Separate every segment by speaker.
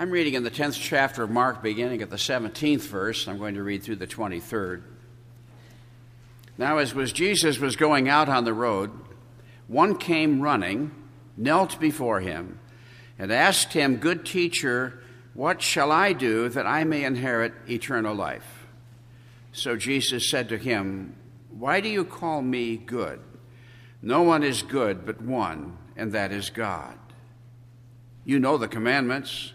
Speaker 1: I'm reading in the 10th chapter of Mark, beginning at the 17th verse. I'm going to read through the 23rd. Now, as was Jesus was going out on the road, one came running, knelt before him, and asked him, Good teacher, what shall I do that I may inherit eternal life? So Jesus said to him, Why do you call me good? No one is good but one, and that is God. You know the commandments.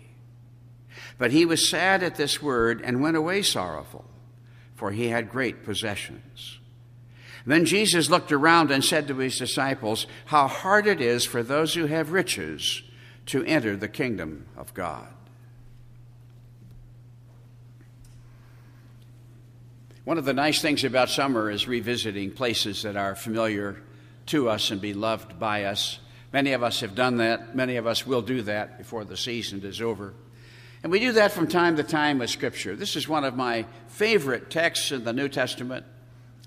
Speaker 1: But he was sad at this word and went away sorrowful, for he had great possessions. Then Jesus looked around and said to his disciples, How hard it is for those who have riches to enter the kingdom of God. One of the nice things about summer is revisiting places that are familiar to us and beloved by us. Many of us have done that. Many of us will do that before the season is over. And we do that from time to time with Scripture. This is one of my favorite texts in the New Testament.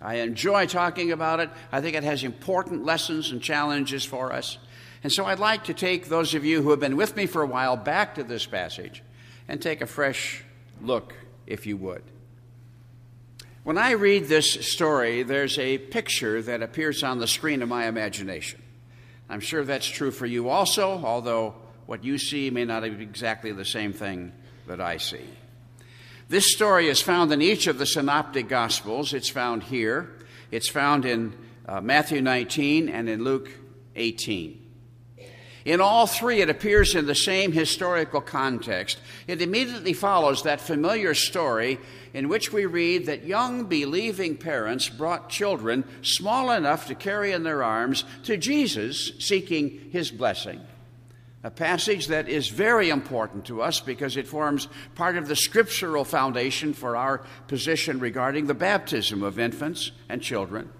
Speaker 1: I enjoy talking about it. I think it has important lessons and challenges for us. And so I'd like to take those of you who have been with me for a while back to this passage and take a fresh look, if you would. When I read this story, there's a picture that appears on the screen of my imagination. I'm sure that's true for you also, although what you see may not be exactly the same thing that I see. This story is found in each of the synoptic gospels. It's found here, it's found in uh, Matthew 19 and in Luke 18. In all three, it appears in the same historical context. It immediately follows that familiar story in which we read that young believing parents brought children small enough to carry in their arms to Jesus seeking his blessing a passage that is very important to us because it forms part of the scriptural foundation for our position regarding the baptism of infants and children.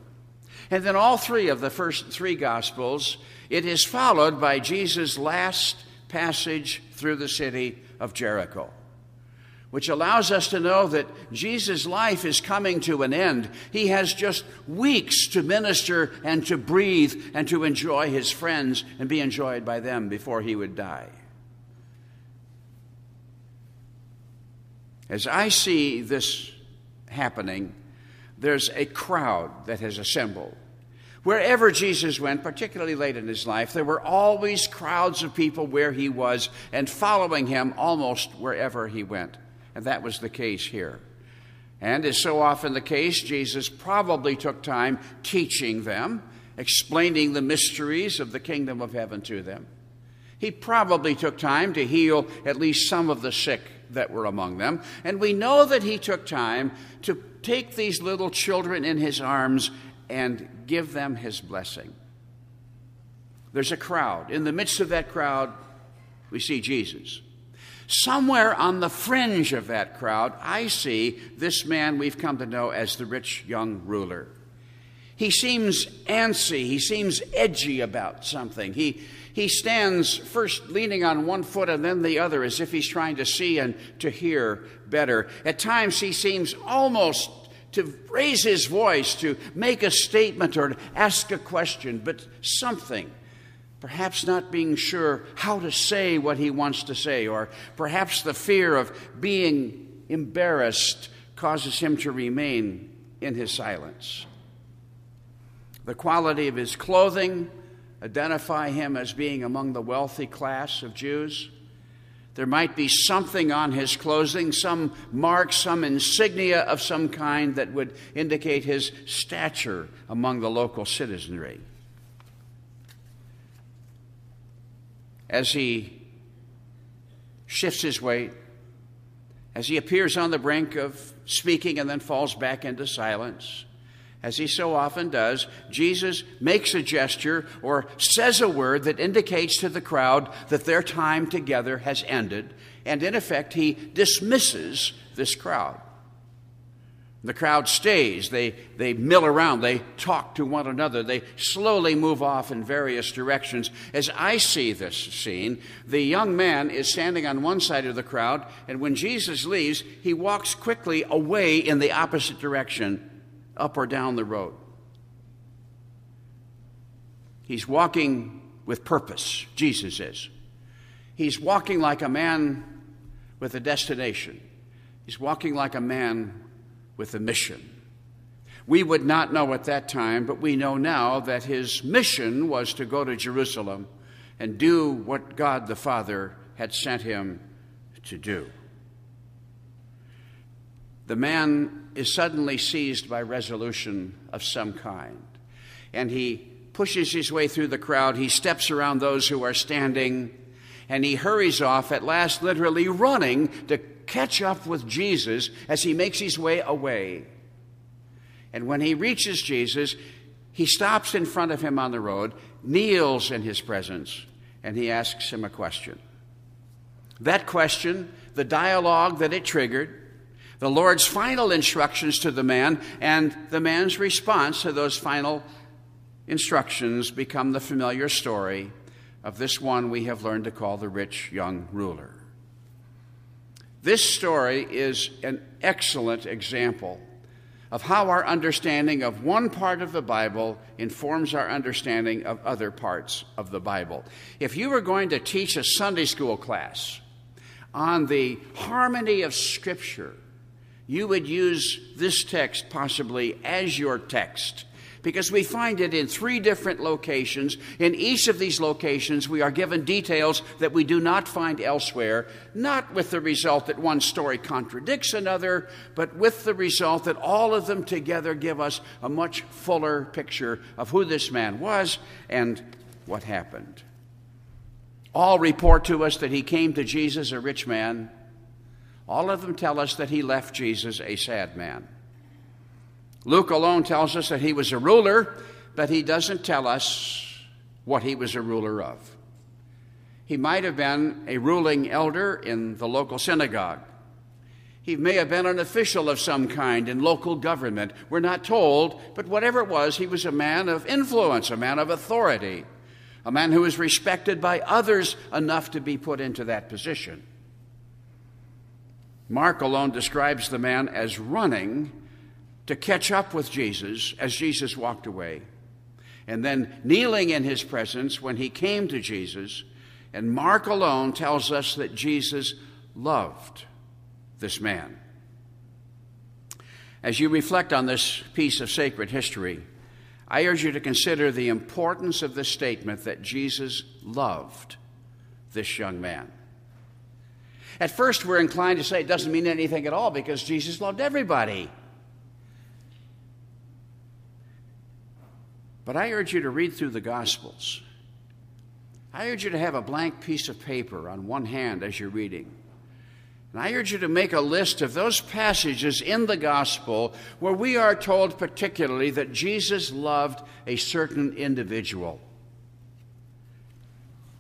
Speaker 1: And then all three of the first three Gospels, it is followed by Jesus' last passage through the city of Jericho which allows us to know that Jesus' life is coming to an end. He has just weeks to minister and to breathe and to enjoy his friends and be enjoyed by them before he would die. As I see this happening, there's a crowd that has assembled. Wherever Jesus went, particularly late in his life, there were always crowds of people where he was and following him almost wherever he went. And that was the case here. And as so often the case, Jesus probably took time teaching them, explaining the mysteries of the kingdom of heaven to them. He probably took time to heal at least some of the sick that were among them. And we know that he took time to take these little children in his arms and give them his blessing. There's a crowd. In the midst of that crowd, we see Jesus. Somewhere on the fringe of that crowd, I see this man we've come to know as the rich young ruler. He seems antsy, he seems edgy about something. He, he stands first leaning on one foot and then the other as if he's trying to see and to hear better. At times, he seems almost to raise his voice, to make a statement or to ask a question, but something perhaps not being sure how to say what he wants to say, or perhaps the fear of being embarrassed causes him to remain in his silence. The quality of his clothing identify him as being among the wealthy class of Jews. There might be something on his clothing, some mark, some insignia of some kind that would indicate his stature among the local citizenry. As he shifts his weight, as he appears on the brink of speaking and then falls back into silence, as he so often does, Jesus makes a gesture or says a word that indicates to the crowd that their time together has ended, and in effect, he dismisses this crowd. The crowd stays. They, they mill around. They talk to one another. They slowly move off in various directions. As I see this scene, the young man is standing on one side of the crowd, and when Jesus leaves, he walks quickly away in the opposite direction up or down the road. He's walking with purpose, Jesus is. He's walking like a man with a destination. He's walking like a man with a mission. We would not know at that time, but we know now that his mission was to go to Jerusalem and do what God the Father had sent him to do the man is suddenly seized by resolution of some kind. And he pushes his way through the crowd. He steps around those who are standing. And he hurries off, at last, literally running to catch up with Jesus as he makes his way away. And when he reaches Jesus, he stops in front of him on the road, kneels in his presence, and he asks him a question. That question, the dialogue that it triggered, the Lord's final instructions to the man, and the man's response to those final instructions become the familiar story of this one we have learned to call the rich young ruler. This story is an excellent example of how our understanding of one part of the Bible informs our understanding of other parts of the Bible. If you were going to teach a Sunday school class on the harmony of Scripture, you would use this text possibly as your text because we find it in three different locations. In each of these locations, we are given details that we do not find elsewhere, not with the result that one story contradicts another, but with the result that all of them together give us a much fuller picture of who this man was and what happened. All report to us that he came to Jesus, a rich man all of them tell us that he left Jesus a sad man. Luke alone tells us that he was a ruler, but he doesn't tell us what he was a ruler of. He might have been a ruling elder in the local synagogue. He may have been an official of some kind in local government. We're not told, but whatever it was, he was a man of influence, a man of authority, a man who was respected by others enough to be put into that position. Mark alone describes the man as running to catch up with Jesus as Jesus walked away, and then kneeling in his presence when he came to Jesus. And Mark alone tells us that Jesus loved this man. As you reflect on this piece of sacred history, I urge you to consider the importance of the statement that Jesus loved this young man. At first, we're inclined to say it doesn't mean anything at all because Jesus loved everybody. But I urge you to read through the Gospels. I urge you to have a blank piece of paper on one hand as you're reading. And I urge you to make a list of those passages in the Gospel where we are told particularly that Jesus loved a certain individual.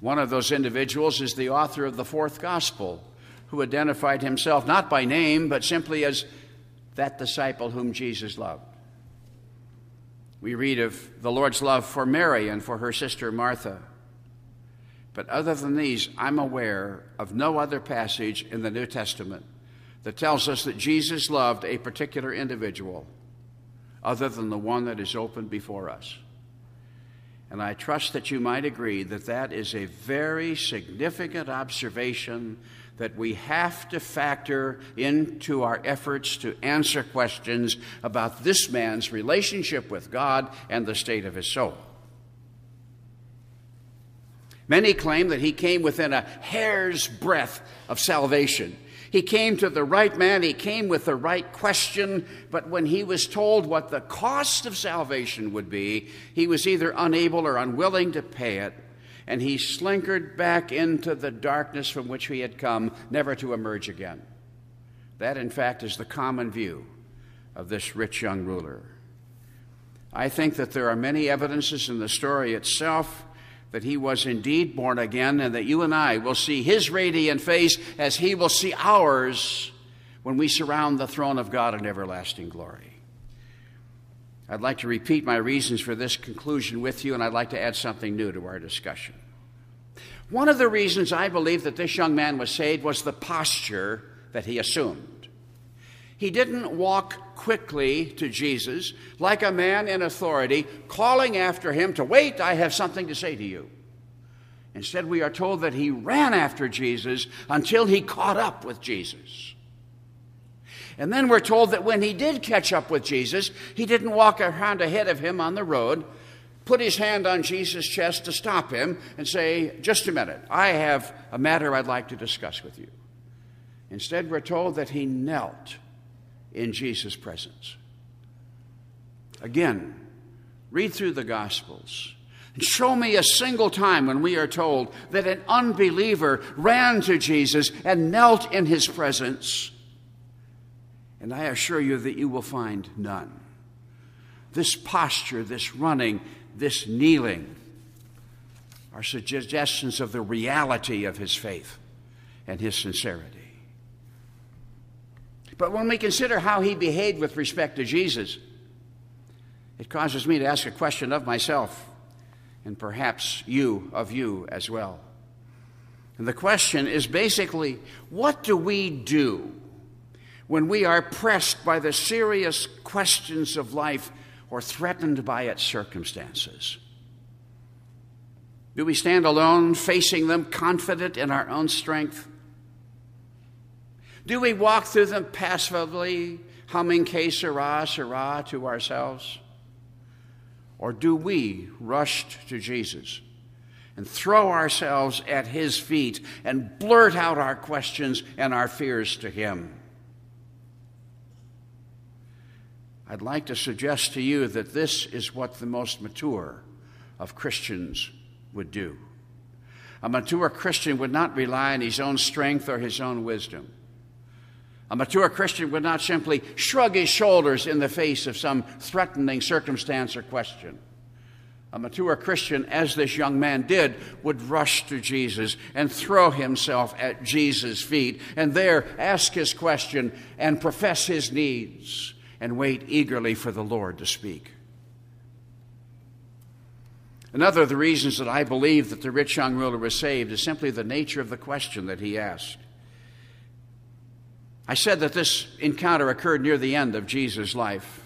Speaker 1: One of those individuals is the author of the fourth Gospel, who identified himself not by name, but simply as that disciple whom Jesus loved. We read of the Lord's love for Mary and for her sister Martha. But other than these, I'm aware of no other passage in the New Testament that tells us that Jesus loved a particular individual other than the one that is open before us. And I trust that you might agree that that is a very significant observation that we have to factor into our efforts to answer questions about this man's relationship with God and the state of his soul. Many claim that he came within a hair's breadth of salvation. He came to the right man, he came with the right question, but when he was told what the cost of salvation would be, he was either unable or unwilling to pay it and he slinkered back into the darkness from which he had come, never to emerge again. That, in fact, is the common view of this rich young ruler. I think that there are many evidences in the story itself that he was indeed born again, and that you and I will see his radiant face as he will see ours when we surround the throne of God in everlasting glory. I'd like to repeat my reasons for this conclusion with you, and I'd like to add something new to our discussion. One of the reasons I believe that this young man was saved was the posture that he assumed. He didn't walk quickly to Jesus like a man in authority, calling after him to wait, I have something to say to you. Instead, we are told that he ran after Jesus until he caught up with Jesus. And then we're told that when he did catch up with Jesus, he didn't walk around ahead of him on the road, put his hand on Jesus' chest to stop him, and say, Just a minute, I have a matter I'd like to discuss with you. Instead, we're told that he knelt in Jesus' presence. Again, read through the Gospels. And show me a single time when we are told that an unbeliever ran to Jesus and knelt in his presence. And I assure you that you will find none. This posture, this running, this kneeling are suggestions of the reality of his faith and his sincerity. But when we consider how he behaved with respect to Jesus, it causes me to ask a question of myself, and perhaps you, of you as well. And the question is basically what do we do when we are pressed by the serious questions of life or threatened by its circumstances? Do we stand alone, facing them, confident in our own strength? Do we walk through them passively, humming Que sera, sera to ourselves? Or do we rush to Jesus and throw ourselves at his feet and blurt out our questions and our fears to him? I'd like to suggest to you that this is what the most mature of Christians would do. A mature Christian would not rely on his own strength or his own wisdom. A mature Christian would not simply shrug his shoulders in the face of some threatening circumstance or question. A mature Christian, as this young man did, would rush to Jesus and throw himself at Jesus' feet and there ask his question and profess his needs and wait eagerly for the Lord to speak. Another of the reasons that I believe that the rich young ruler was saved is simply the nature of the question that he asked. I said that this encounter occurred near the end of Jesus' life.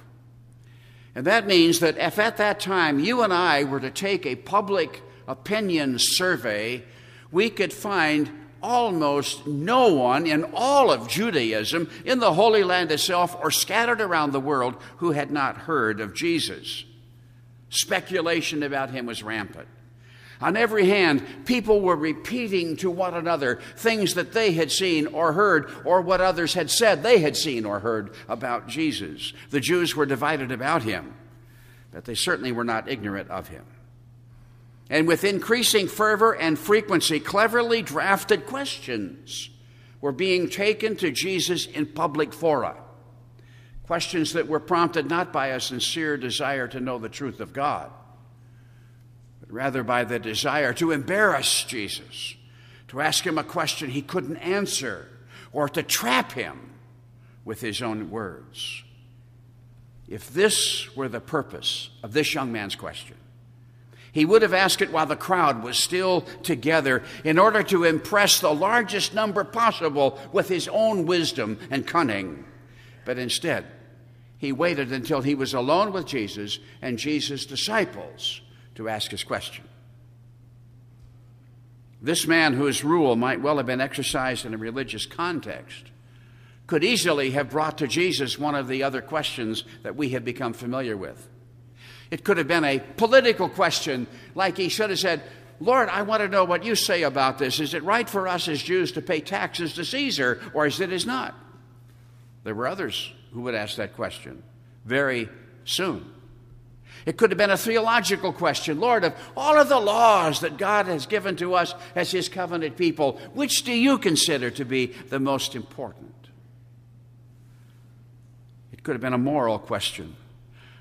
Speaker 1: And that means that if at that time you and I were to take a public opinion survey, we could find almost no one in all of Judaism, in the Holy Land itself, or scattered around the world who had not heard of Jesus. Speculation about him was rampant. On every hand, people were repeating to one another things that they had seen or heard, or what others had said they had seen or heard about Jesus. The Jews were divided about him, but they certainly were not ignorant of him. And with increasing fervor and frequency, cleverly drafted questions were being taken to Jesus in public fora. Questions that were prompted not by a sincere desire to know the truth of God but rather by the desire to embarrass Jesus, to ask him a question he couldn't answer, or to trap him with his own words. If this were the purpose of this young man's question, he would have asked it while the crowd was still together in order to impress the largest number possible with his own wisdom and cunning. But instead, he waited until he was alone with Jesus and Jesus' disciples to ask his question. This man, whose rule might well have been exercised in a religious context, could easily have brought to Jesus one of the other questions that we have become familiar with. It could have been a political question, like he should have said, Lord, I want to know what you say about this. Is it right for us as Jews to pay taxes to Caesar, or is it is not? There were others who would ask that question very soon. It could have been a theological question. Lord, of all of the laws that God has given to us as His covenant people, which do you consider to be the most important? It could have been a moral question.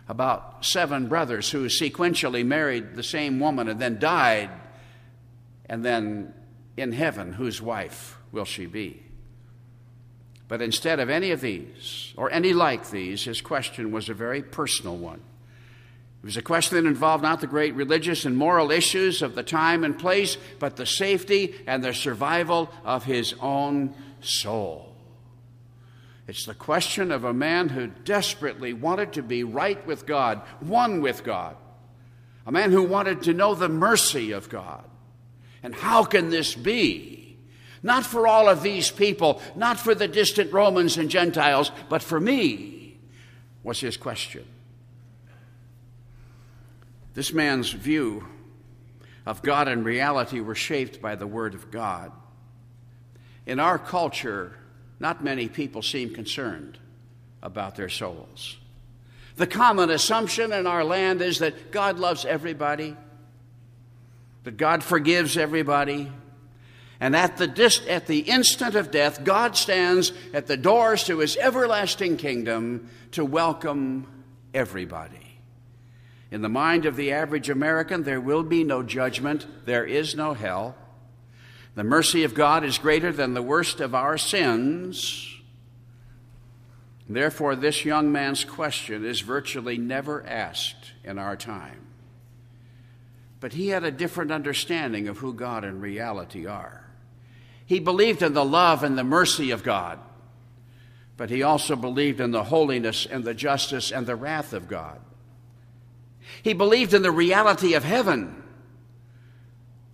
Speaker 1: About seven brothers who sequentially married the same woman and then died, and then in heaven, whose wife will she be? But instead of any of these, or any like these, his question was a very personal one. It was a question that involved not the great religious and moral issues of the time and place, but the safety and the survival of his own soul. It's the question of a man who desperately wanted to be right with God, one with God, a man who wanted to know the mercy of God. And how can this be? Not for all of these people, not for the distant Romans and Gentiles, but for me, was his question. This man's view of God and reality were shaped by the Word of God. In our culture, not many people seem concerned about their souls. The common assumption in our land is that God loves everybody, that God forgives everybody, and at the, at the instant of death, God stands at the doors to his everlasting kingdom to welcome everybody. In the mind of the average American, there will be no judgment, there is no hell. The mercy of God is greater than the worst of our sins. Therefore, this young man's question is virtually never asked in our time. But he had a different understanding of who God in reality are. He believed in the love and the mercy of God, but he also believed in the holiness and the justice and the wrath of God. He believed in the reality of heaven,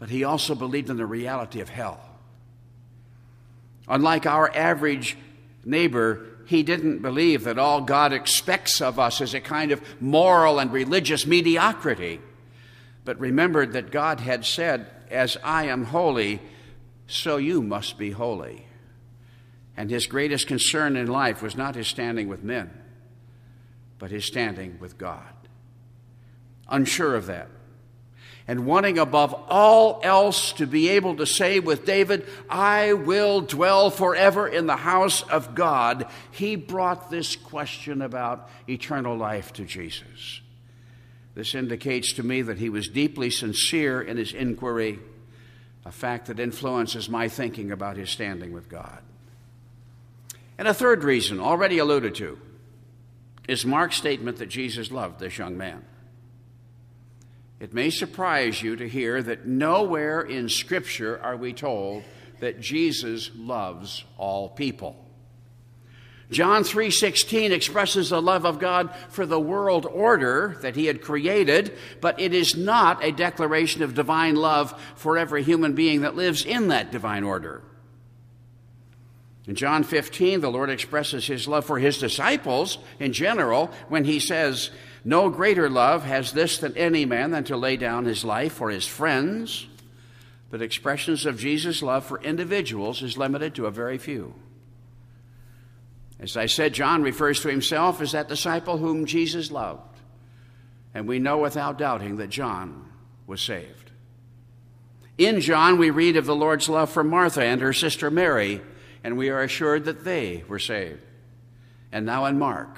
Speaker 1: but he also believed in the reality of hell. Unlike our average neighbor, he didn't believe that all God expects of us is a kind of moral and religious mediocrity, but remembered that God had said, As I am holy, so you must be holy. And his greatest concern in life was not his standing with men, but his standing with God unsure of that. And wanting above all else to be able to say with David, I will dwell forever in the house of God, he brought this question about eternal life to Jesus. This indicates to me that he was deeply sincere in his inquiry, a fact that influences my thinking about his standing with God. And a third reason, already alluded to, is Mark's statement that Jesus loved this young man. It may surprise you to hear that nowhere in Scripture are we told that Jesus loves all people. John 3:16 expresses the love of God for the world order that he had created, but it is not a declaration of divine love for every human being that lives in that divine order. In John 15, the Lord expresses his love for his disciples in general when he says, no greater love has this than any man than to lay down his life for his friends, but expressions of Jesus' love for individuals is limited to a very few. As I said, John refers to himself as that disciple whom Jesus loved, and we know without doubting that John was saved. In John, we read of the Lord's love for Martha and her sister Mary, and we are assured that they were saved. And now in Mark,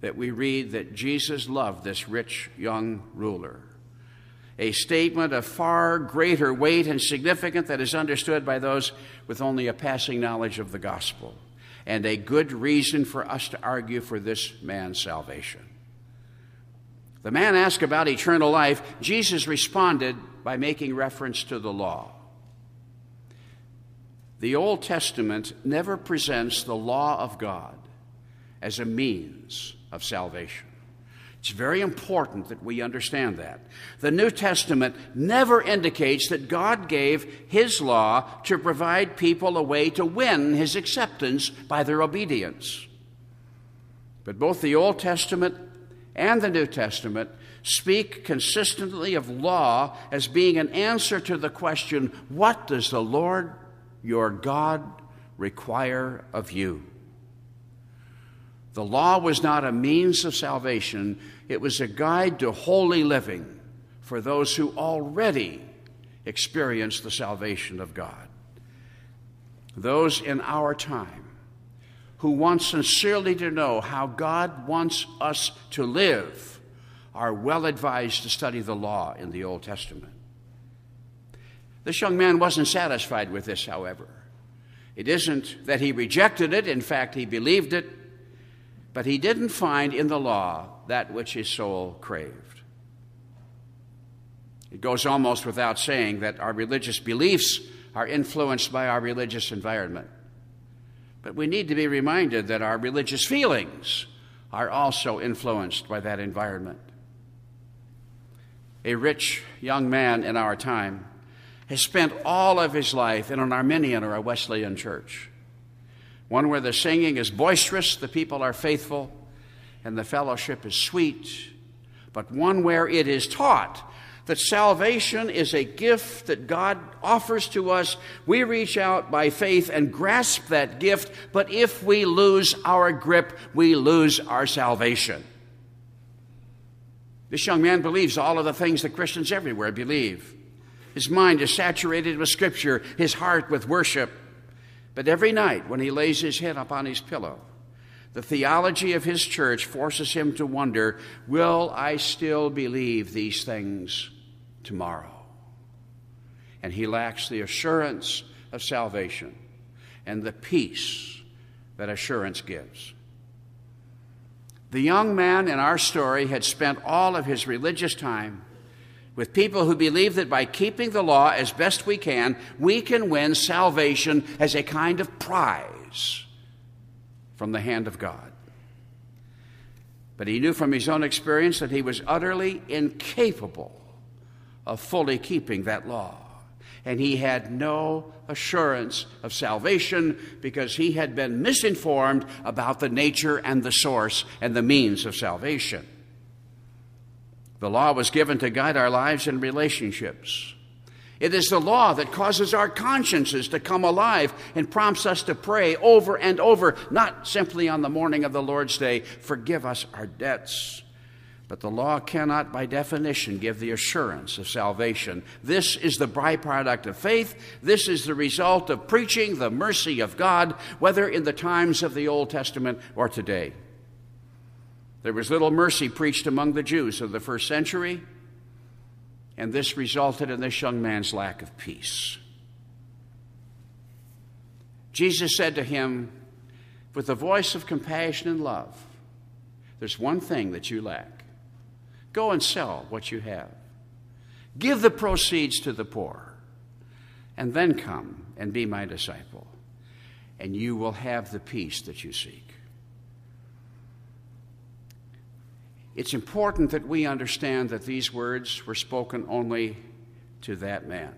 Speaker 1: that we read that Jesus loved this rich young ruler. A statement of far greater weight and significance that is understood by those with only a passing knowledge of the gospel, and a good reason for us to argue for this man's salvation. The man asked about eternal life. Jesus responded by making reference to the law. The Old Testament never presents the law of God as a means of salvation. It's very important that we understand that. The New Testament never indicates that God gave His law to provide people a way to win His acceptance by their obedience. But both the Old Testament and the New Testament speak consistently of law as being an answer to the question what does the Lord your God require of you? The law was not a means of salvation, it was a guide to holy living for those who already experienced the salvation of God. Those in our time who want sincerely to know how God wants us to live are well advised to study the law in the Old Testament. This young man wasn't satisfied with this, however. It isn't that he rejected it, in fact, he believed it, but he didn't find in the law that which his soul craved. It goes almost without saying that our religious beliefs are influenced by our religious environment. But we need to be reminded that our religious feelings are also influenced by that environment. A rich young man in our time has spent all of his life in an Arminian or a Wesleyan church, one where the singing is boisterous, the people are faithful, and the fellowship is sweet, but one where it is taught that salvation is a gift that God offers to us. We reach out by faith and grasp that gift, but if we lose our grip, we lose our salvation. This young man believes all of the things that Christians everywhere believe. His mind is saturated with Scripture, his heart with worship. But every night when he lays his head upon his pillow, the theology of his church forces him to wonder will I still believe these things tomorrow? And he lacks the assurance of salvation and the peace that assurance gives. The young man in our story had spent all of his religious time with people who believe that by keeping the law as best we can, we can win salvation as a kind of prize from the hand of God. But he knew from his own experience that he was utterly incapable of fully keeping that law. And he had no assurance of salvation because he had been misinformed about the nature and the source and the means of salvation. The law was given to guide our lives and relationships. It is the law that causes our consciences to come alive and prompts us to pray over and over, not simply on the morning of the Lord's Day, forgive us our debts. But the law cannot, by definition, give the assurance of salvation. This is the byproduct of faith. This is the result of preaching the mercy of God, whether in the times of the Old Testament or today. There was little mercy preached among the Jews of the first century, and this resulted in this young man's lack of peace. Jesus said to him, with a voice of compassion and love, There's one thing that you lack. Go and sell what you have, give the proceeds to the poor, and then come and be my disciple, and you will have the peace that you seek. It's important that we understand that these words were spoken only to that man.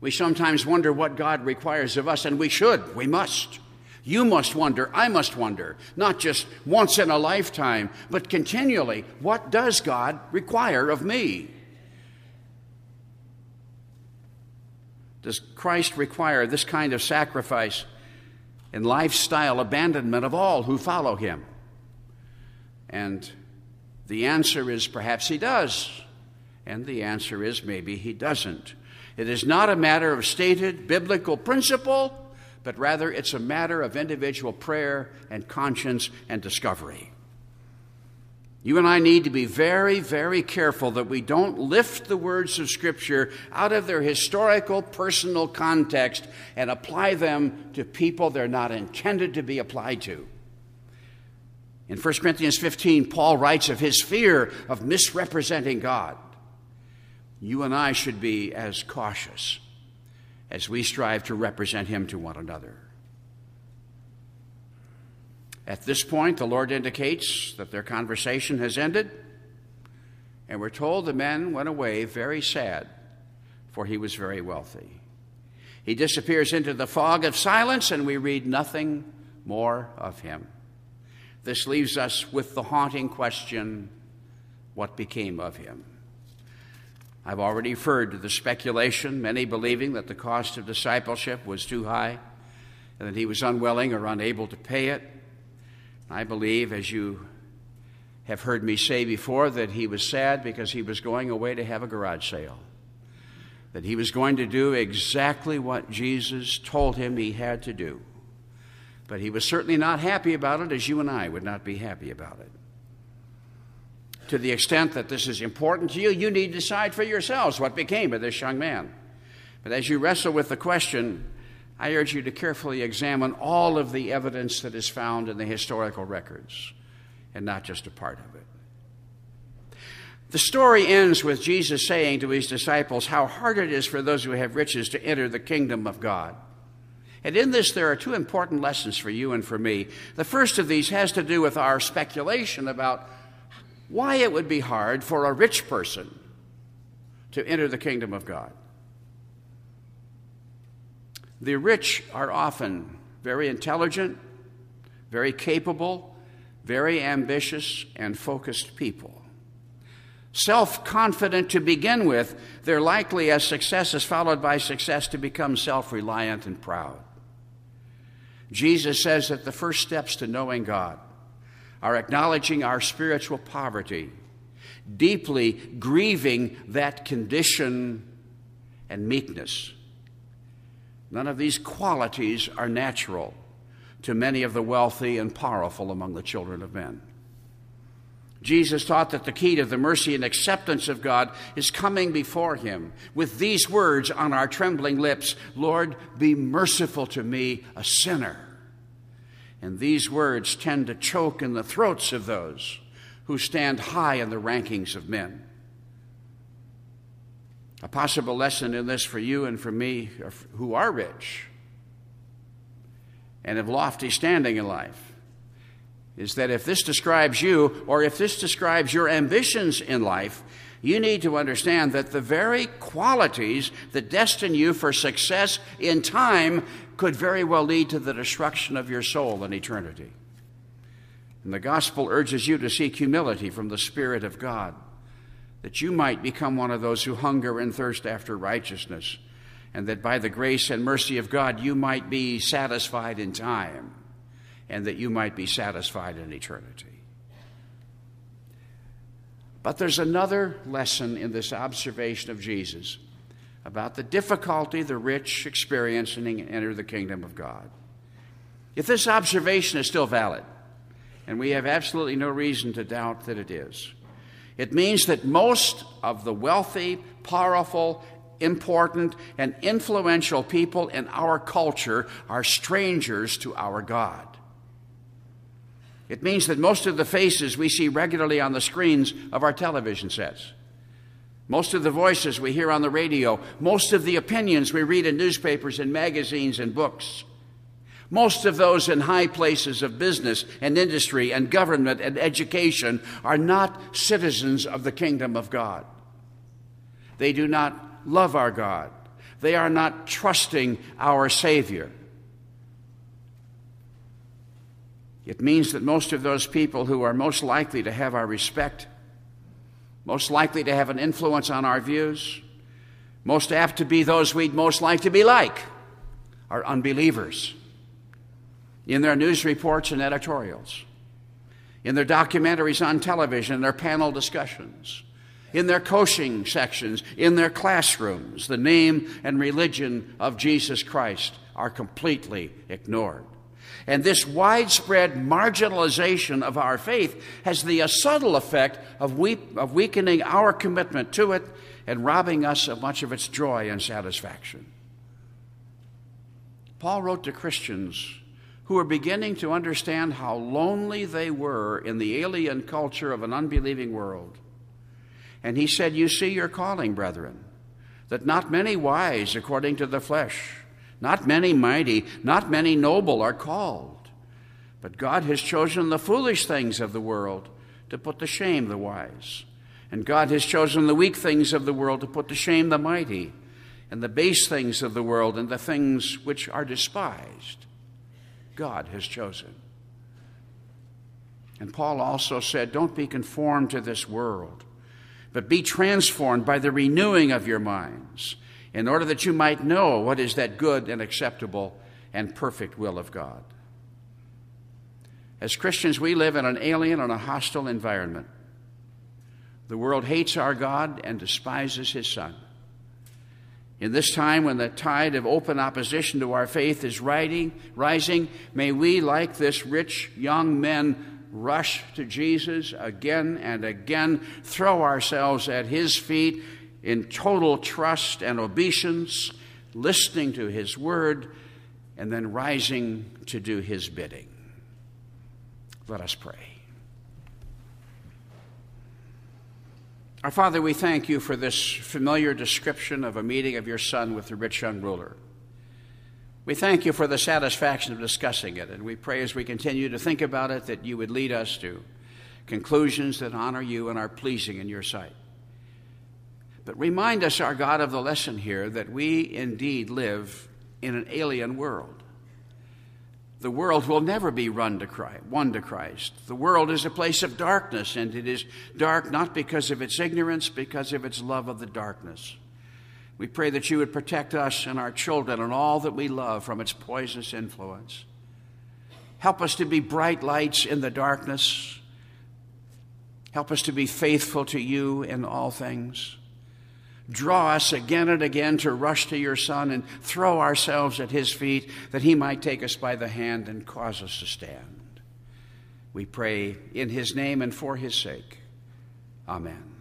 Speaker 1: We sometimes wonder what God requires of us, and we should, we must. You must wonder, I must wonder, not just once in a lifetime, but continually, what does God require of me? Does Christ require this kind of sacrifice and lifestyle abandonment of all who follow him? And the answer is perhaps he does. And the answer is maybe he doesn't. It is not a matter of stated biblical principle, but rather it's a matter of individual prayer and conscience and discovery. You and I need to be very, very careful that we don't lift the words of Scripture out of their historical, personal context and apply them to people they're not intended to be applied to. In 1 Corinthians 15, Paul writes of his fear of misrepresenting God. You and I should be as cautious as we strive to represent him to one another. At this point, the Lord indicates that their conversation has ended, and we're told the man went away very sad, for he was very wealthy. He disappears into the fog of silence, and we read nothing more of him. This leaves us with the haunting question what became of him? I've already referred to the speculation, many believing that the cost of discipleship was too high and that he was unwilling or unable to pay it. I believe, as you have heard me say before, that he was sad because he was going away to have a garage sale. That he was going to do exactly what Jesus told him he had to do. But he was certainly not happy about it, as you and I would not be happy about it. to the extent that this is important to you, you need to decide for yourselves what became of this young man. But as you wrestle with the question, I urge you to carefully examine all of the evidence that is found in the historical records and not just a part of it. The story ends with Jesus saying to his disciples how hard it is for those who have riches to enter the kingdom of God. And in this, there are two important lessons for you and for me. The first of these has to do with our speculation about why it would be hard for a rich person to enter the kingdom of God. The rich are often very intelligent, very capable, very ambitious, and focused people. Self confident to begin with, they're likely, as success is followed by success, to become self reliant and proud. Jesus says that the first steps to knowing God are acknowledging our spiritual poverty, deeply grieving that condition and meekness. None of these qualities are natural to many of the wealthy and powerful among the children of men. Jesus taught that the key to the mercy and acceptance of God is coming before Him with these words on our trembling lips Lord, be merciful to me, a sinner. And these words tend to choke in the throats of those who stand high in the rankings of men. A possible lesson in this for you and for me who are rich and of lofty standing in life is that if this describes you or if this describes your ambitions in life, you need to understand that the very qualities that destine you for success in time could very well lead to the destruction of your soul in eternity. And the gospel urges you to seek humility from the Spirit of God, that you might become one of those who hunger and thirst after righteousness, and that by the grace and mercy of God you might be satisfied in time, and that you might be satisfied in eternity. But there's another lesson in this observation of Jesus about the difficulty the rich experience in enter the kingdom of God. If this observation is still valid, and we have absolutely no reason to doubt that it is, it means that most of the wealthy, powerful, important, and influential people in our culture are strangers to our God. It means that most of the faces we see regularly on the screens of our television sets, most of the voices we hear on the radio, most of the opinions we read in newspapers and magazines and books, most of those in high places of business and industry and government and education are not citizens of the kingdom of God. They do not love our God. They are not trusting our Savior. It means that most of those people who are most likely to have our respect, most likely to have an influence on our views, most apt to be those we'd most like to be like, are unbelievers. In their news reports and editorials, in their documentaries on television, in their panel discussions, in their coaching sections, in their classrooms, the name and religion of Jesus Christ are completely ignored. And this widespread marginalization of our faith has the subtle effect of, weep, of weakening our commitment to it and robbing us of much of its joy and satisfaction. Paul wrote to Christians who were beginning to understand how lonely they were in the alien culture of an unbelieving world. And he said, You see your calling, brethren, that not many wise according to the flesh not many mighty, not many noble are called. But God has chosen the foolish things of the world to put to shame the wise. And God has chosen the weak things of the world to put to shame the mighty, and the base things of the world and the things which are despised. God has chosen. And Paul also said, Don't be conformed to this world, but be transformed by the renewing of your minds in order that you might know what is that good and acceptable and perfect will of God. As Christians, we live in an alien and a hostile environment. The world hates our God and despises His Son. In this time when the tide of open opposition to our faith is riding, rising, may we, like this rich young man, rush to Jesus again and again, throw ourselves at his feet in total trust and obeisance, listening to his word, and then rising to do his bidding. Let us pray. Our Father, we thank you for this familiar description of a meeting of your Son with the rich young ruler. We thank you for the satisfaction of discussing it, and we pray as we continue to think about it that you would lead us to conclusions that honor you and are pleasing in your sight. But remind us, our God, of the lesson here that we indeed live in an alien world. The world will never be run to Christ, one to Christ. The world is a place of darkness, and it is dark not because of its ignorance, because of its love of the darkness. We pray that you would protect us and our children and all that we love from its poisonous influence. Help us to be bright lights in the darkness. Help us to be faithful to you in all things. Draw us again and again to rush to your Son and throw ourselves at his feet that he might take us by the hand and cause us to stand. We pray in his name and for his sake. Amen.